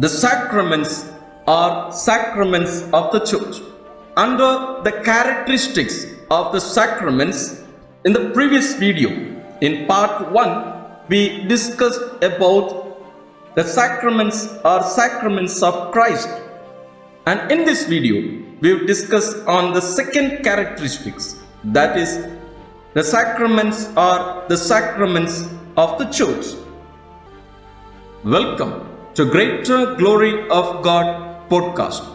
the sacraments are sacraments of the church. Under the characteristics of the sacraments, in the previous video, in part 1, we discussed about the sacraments are sacraments of Christ. And in this video, we will discuss on the second characteristics, that is, the sacraments are the sacraments of the church. Welcome to Greater Glory of God podcast.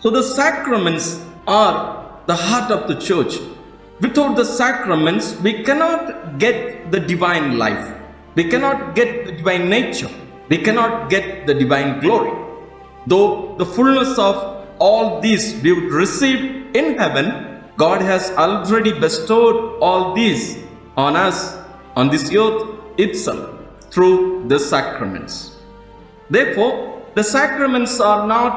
So, the sacraments are the heart of the church. Without the sacraments, we cannot get the divine life, we cannot get the divine nature, we cannot get the divine glory. Though the fullness of all these we would receive in heaven, God has already bestowed all these on us on this earth itself through the sacraments. Therefore, the sacraments are not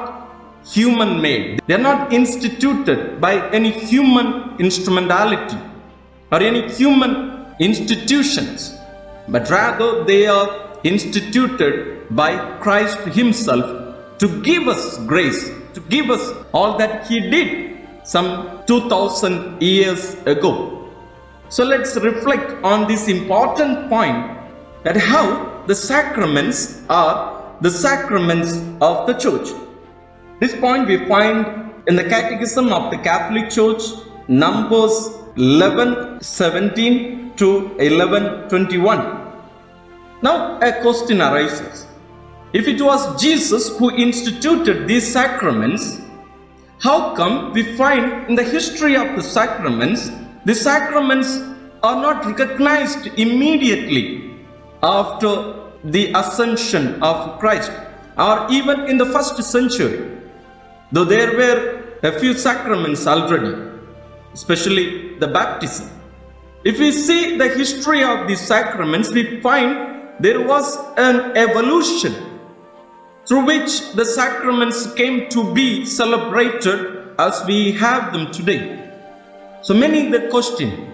human made, they are not instituted by any human instrumentality or any human institutions, but rather they are instituted by Christ Himself to give us grace, to give us all that He did some 2000 years ago. So let's reflect on this important point that how the sacraments are the sacraments of the church. This point we find in the Catechism of the Catholic Church, Numbers 11 17 to 11 21. Now, a question arises. If it was Jesus who instituted these sacraments, how come we find in the history of the sacraments, the sacraments are not recognized immediately after the ascension of Christ or even in the first century? Though there were a few sacraments already, especially the baptism. If we see the history of these sacraments, we find there was an evolution through which the sacraments came to be celebrated as we have them today. So many the question,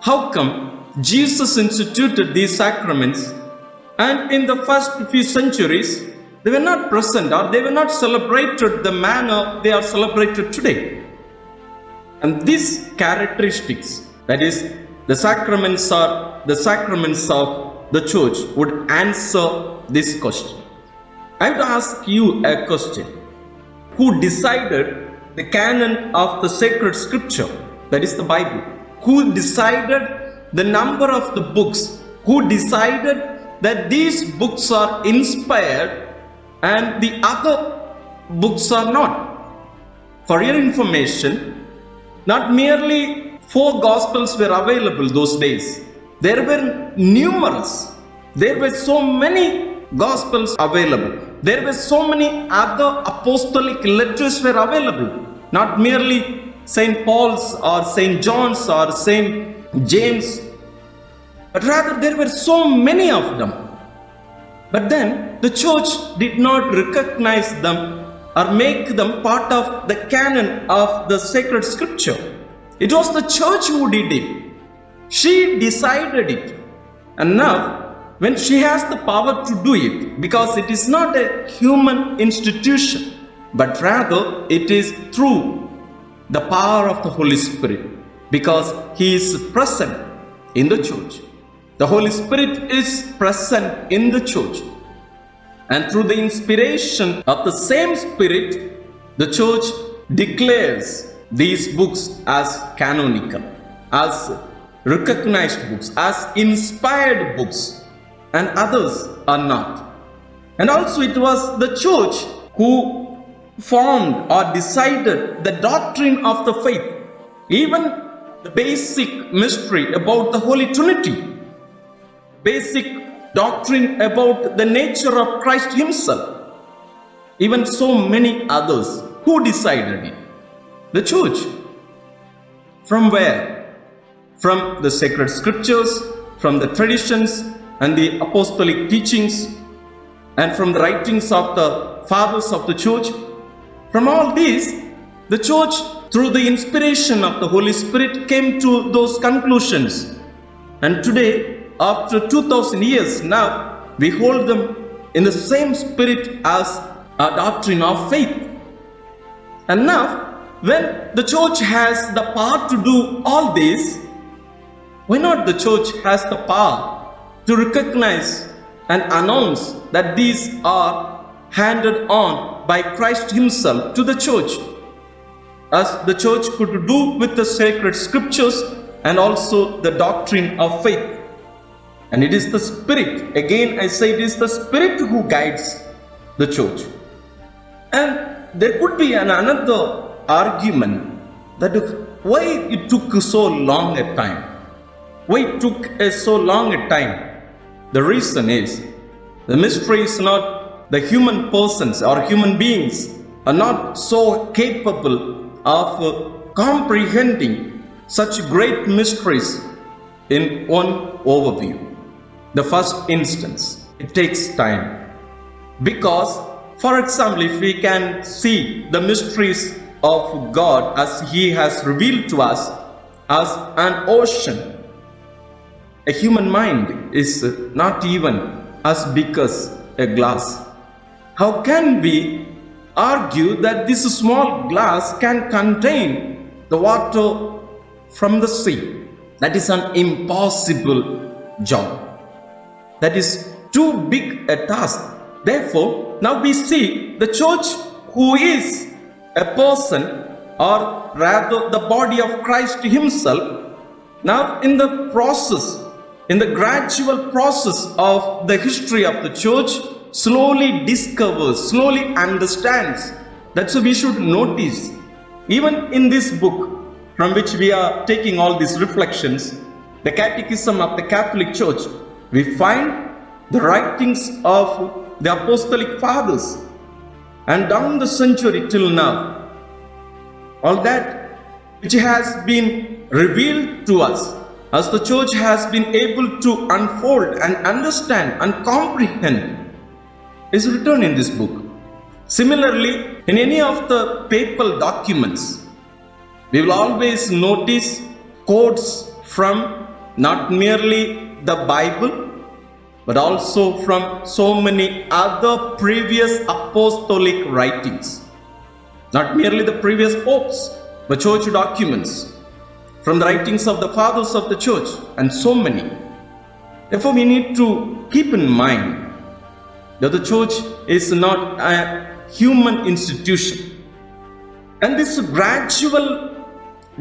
how come Jesus instituted these sacraments and in the first few centuries they were not present or they were not celebrated the manner they are celebrated today. And these characteristics, that is, the sacraments are the sacraments of the church, would answer this question. I would ask you a question. Who decided the canon of the sacred scripture, that is the Bible? Who decided the number of the books? Who decided that these books are inspired and the other books are not? For your information, not merely four gospels were available those days. There were numerous. There were so many gospels available. There were so many other apostolic letters were available. Not merely St. Paul's or St. John's or St. James, but rather there were so many of them. But then the church did not recognize them or make them part of the canon of the sacred scripture. It was the church who did it. She decided it. And now, when she has the power to do it, because it is not a human institution, but rather it is through the power of the Holy Spirit, because He is present in the church. The Holy Spirit is present in the church. And through the inspiration of the same Spirit, the church declares these books as canonical, as recognized books, as inspired books, and others are not. And also, it was the church who formed or decided the doctrine of the faith, even the basic mystery about the Holy Trinity, basic doctrine about the nature of Christ Himself, even so many others. Who decided it? The church. From where? From the sacred scriptures, from the traditions and the apostolic teachings, and from the writings of the fathers of the church. From all these, the church, through the inspiration of the Holy Spirit, came to those conclusions. And today, after 2000 years now, we hold them in the same spirit as a doctrine of faith. And now, when the church has the power to do all this, why not the church has the power to recognize and announce that these are handed on by Christ Himself to the church, as the church could do with the sacred scriptures and also the doctrine of faith. And it is the Spirit, again I say it is the Spirit who guides the church. And there could be an another argument that why it took so long a time. Why it took so long a time? The reason is the mystery is not the human persons or human beings are not so capable of comprehending such great mysteries in one overview. The first instance, it takes time because, for example, if we can see the mysteries of God as He has revealed to us as an ocean, a human mind is not even as big as a glass. How can we argue that this small glass can contain the water from the sea? That is an impossible job. That is too big a task. Therefore, now we see the church who is a person or rather the body of Christ himself now in the process in the gradual process of the history of the church slowly discovers slowly understands that's why we should notice even in this book from which we are taking all these reflections the catechism of the catholic church we find the writings of the apostolic fathers and down the century till now all that which has been revealed to us as the church has been able to unfold and understand and comprehend is written in this book. Similarly, in any of the papal documents, we will always notice quotes from not merely the Bible, but also from so many other previous apostolic writings. Not merely the previous popes, but church documents from the writings of the fathers of the church and so many. Therefore, we need to keep in mind that the church is not a human institution. And this gradual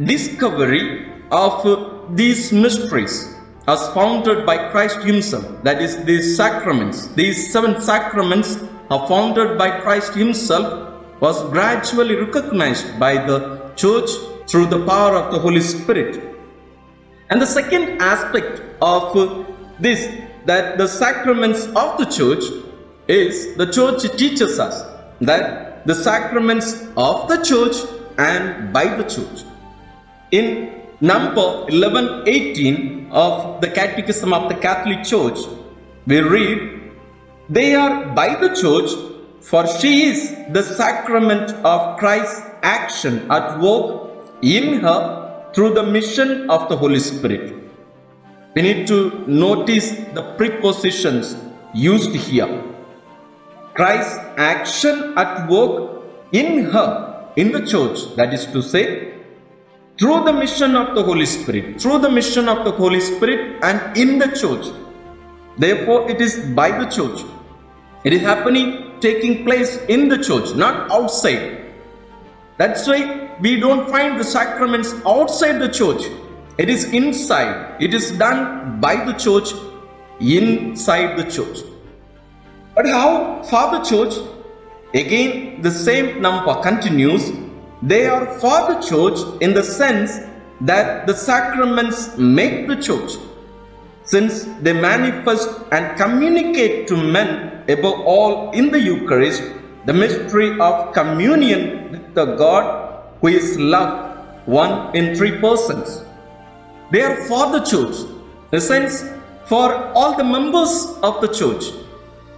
discovery of these mysteries as founded by Christ Himself, that is, these sacraments, these seven sacraments are founded by Christ Himself, was gradually recognized by the church through the power of the Holy Spirit. And the second aspect of this, that the sacraments of the church, is the church teaches us that the sacraments of the church and by the church. In number 1118 of the Catechism of the Catholic Church, we read, They are by the church, for she is the sacrament of Christ's action at work in her through the mission of the Holy Spirit. We need to notice the prepositions used here. Christ's action at work in her, in the church, that is to say, through the mission of the Holy Spirit, through the mission of the Holy Spirit and in the church. Therefore, it is by the church. It is happening, taking place in the church, not outside. That's why we don't find the sacraments outside the church. It is inside. It is done by the church, inside the church. But how for the church? Again, the same number continues. They are for the church in the sense that the sacraments make the church, since they manifest and communicate to men above all in the Eucharist the mystery of communion with the God who is love, one in three persons. They are for the church, a sense, for all the members of the church.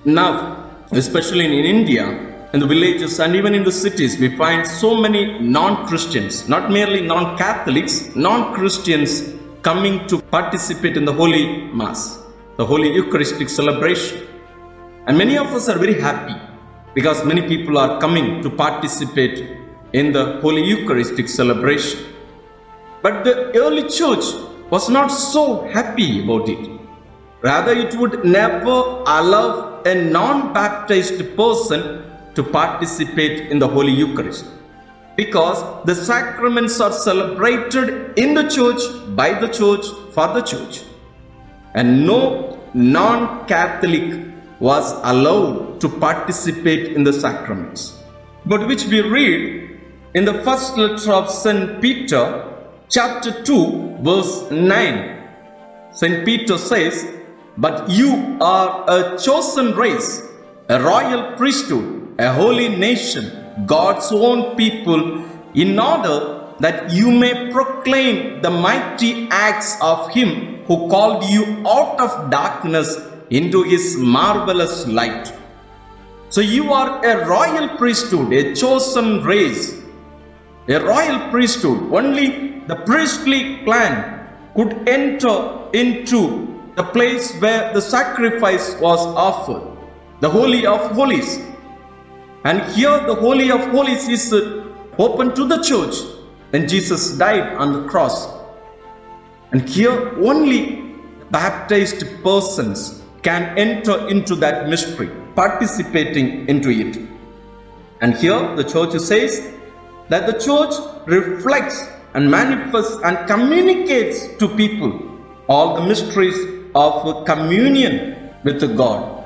Now, especially in India, in the villages and even in the cities, we find so many non-Christians, not merely non-Catholics, non-Christians coming to participate in the Holy Mass, the Holy Eucharistic celebration. And many of us are very happy because many people are coming to participate in the Holy Eucharistic celebration. But the early church was not so happy about it. Rather, it would never allow a non baptized person to participate in the Holy Eucharist because the sacraments are celebrated in the church, by the church, for the church. And no non Catholic was allowed to participate in the sacraments. But which we read in the first letter of St. Peter, chapter 2, verse 9. St. Peter says, But you are a chosen race, a royal priesthood, a holy nation, God's own people, in order that you may proclaim the mighty acts of Him who called you out of darkness into His marvelous light. So you are a royal priesthood, a chosen race, a royal priesthood. Only the priestly clan could enter into the place where the sacrifice was offered, the Holy of Holies. And here the Holy of Holies is uh, open to the church when Jesus died on the cross. And here only baptized persons can enter into that mystery, participating into it. And here the church says that the church reflects and manifests and communicates to people all the mysteries of communion with God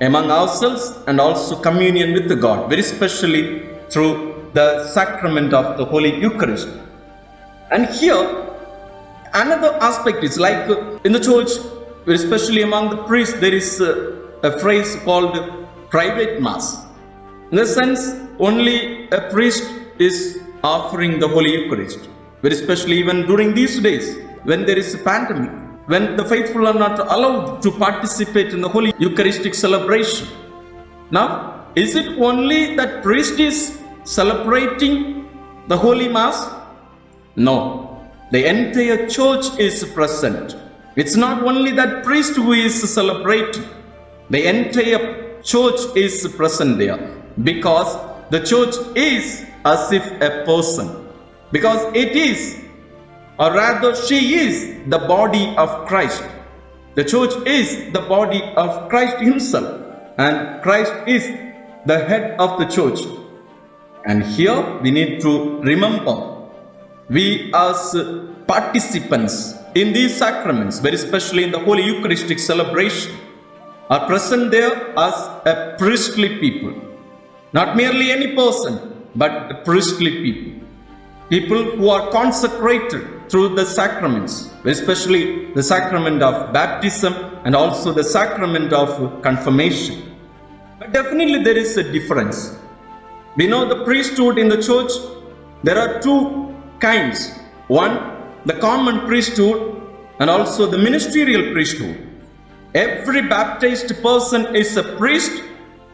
among ourselves and also communion with the God, very specially through the sacrament of the Holy Eucharist. And here, another aspect is like in the church, especially among the priests, there is a, phrase called private mass. In the sense, only a priest is offering the Holy Eucharist, very especially even during these days when there is a pandemic when the faithful are not allowed to participate in the Holy Eucharistic celebration. Now, is it only that priest is celebrating the Holy Mass? No, the entire church is present. It's not only that priest who is celebrating, the entire church is present there because the church is as if a person, because it is or rather she is the body of Christ. The church is the body of Christ himself and Christ is the head of the church. And here we need to remember we as participants in these sacraments, very especially in the Holy Eucharistic celebration, are present there as a priestly people. Not merely any person, but priestly people. People who are consecrated through the sacraments, especially the sacrament of baptism and also the sacrament of confirmation. But definitely there is a difference. We know the priesthood in the church, there are two kinds. One, the common priesthood and also the ministerial priesthood. Every baptized person is a priest,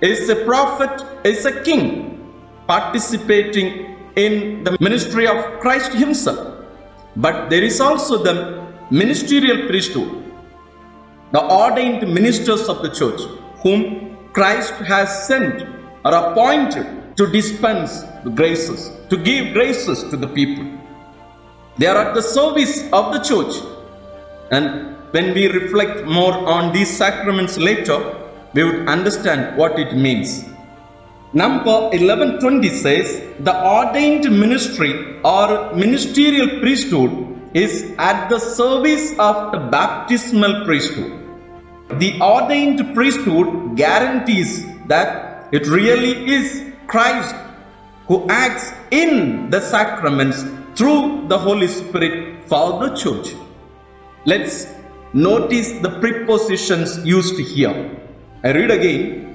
is a prophet, is a king, participating in the ministry of Christ himself. But there is also the ministerial priesthood, the ordained ministers of the church, whom Christ has sent or appointed to dispense the graces, to give graces to the people. They are at the service of the church. And when we reflect more on these sacraments later, we would understand what it means. Number 1120 says, the ordained ministry or ministerial priesthood is at the service of the baptismal priesthood. The ordained priesthood guarantees that it really is Christ who acts in the sacraments through the Holy Spirit for the church. Let's notice the prepositions used here. I read again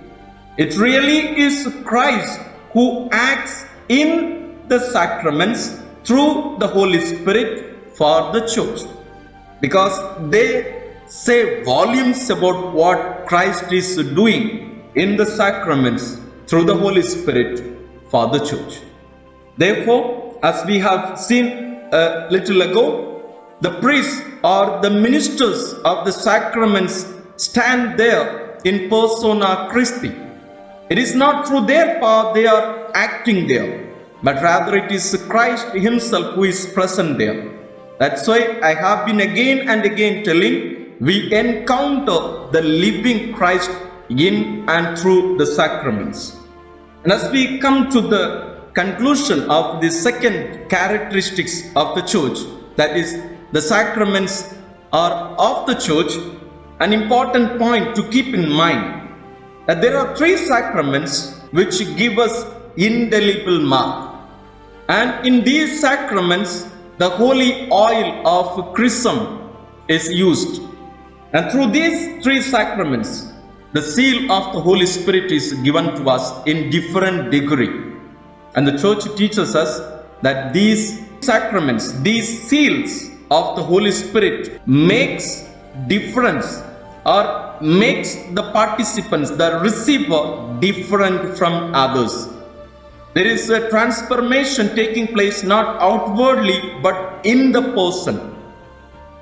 it really is Christ who acts in the sacraments through the Holy Spirit for the church. Because they say volumes about what Christ is doing in the sacraments through the Holy Spirit for the church. Therefore, as we have seen a little ago, the priests or the ministers of the sacraments stand there in persona Christi. It is not through their power they are acting there, but rather it is Christ Himself who is present there. That's why I have been again and again telling we encounter the living Christ in and through the sacraments. And as we come to the conclusion of the second characteristics of the church, that is, the sacraments are of the church, an important point to keep in mind that there are three sacraments which give us indelible mark. And in these sacraments, the holy oil of chrism is used. And through these three sacraments, the seal of the Holy Spirit is given to us in different degree. And the church teaches us that these sacraments, these seals of the Holy Spirit makes difference or makes the participants, the receiver different from others. There is a transformation taking place not outwardly but in the person.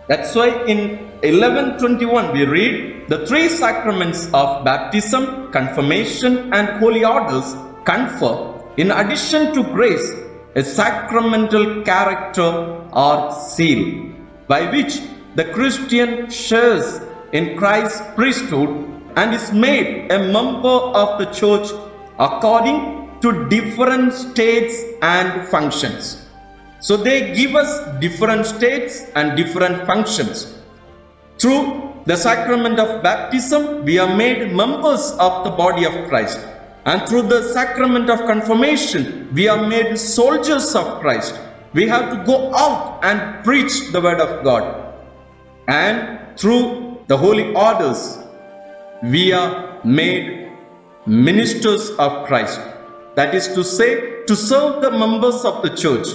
That's why in 1121 we read the three sacraments of baptism, confirmation and holy orders confer in addition to grace a sacramental character or seal by which the Christian shares in Christ's priesthood and is made a member of the church according to different states and functions. So they give us different states and different functions. Through the sacrament of baptism, we are made members of the body of Christ. And through the sacrament of confirmation, we are made soldiers of Christ. We have to go out and preach the word of God. And through the holy orders, we are made ministers of Christ. That is to say, to serve the members of the church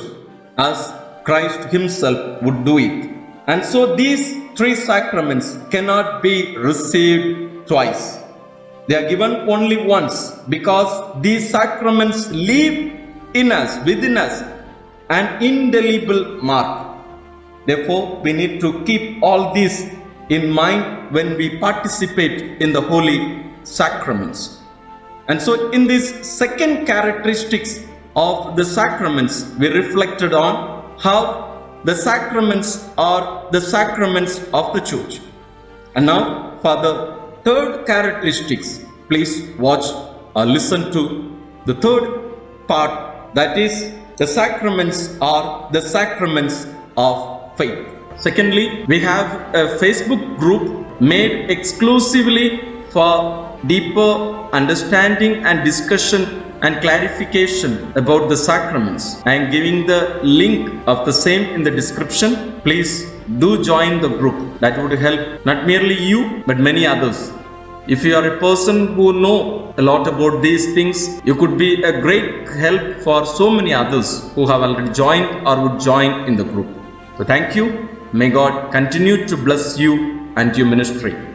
as Christ Himself would do it. And so these three sacraments cannot be received twice. They are given only once because these sacraments leave in us, within us, an indelible mark. Therefore, we need to keep all this in mind when we participate in the holy sacraments. And so, in these second characteristics of the sacraments, we reflected on how the sacraments are the sacraments of the church. And now, for the third characteristics, please watch or listen to the third part that is the sacraments are the sacraments of faith. Secondly, we have a Facebook group made exclusively for deeper understanding and discussion and clarification about the sacraments. I am giving the link of the same in the description. Please do join the group. That would help not merely you but many others. If you are a person who know a lot about these things, you could be a great help for so many others who have already joined or would join in the group. So thank you. May God continue to bless you and your ministry.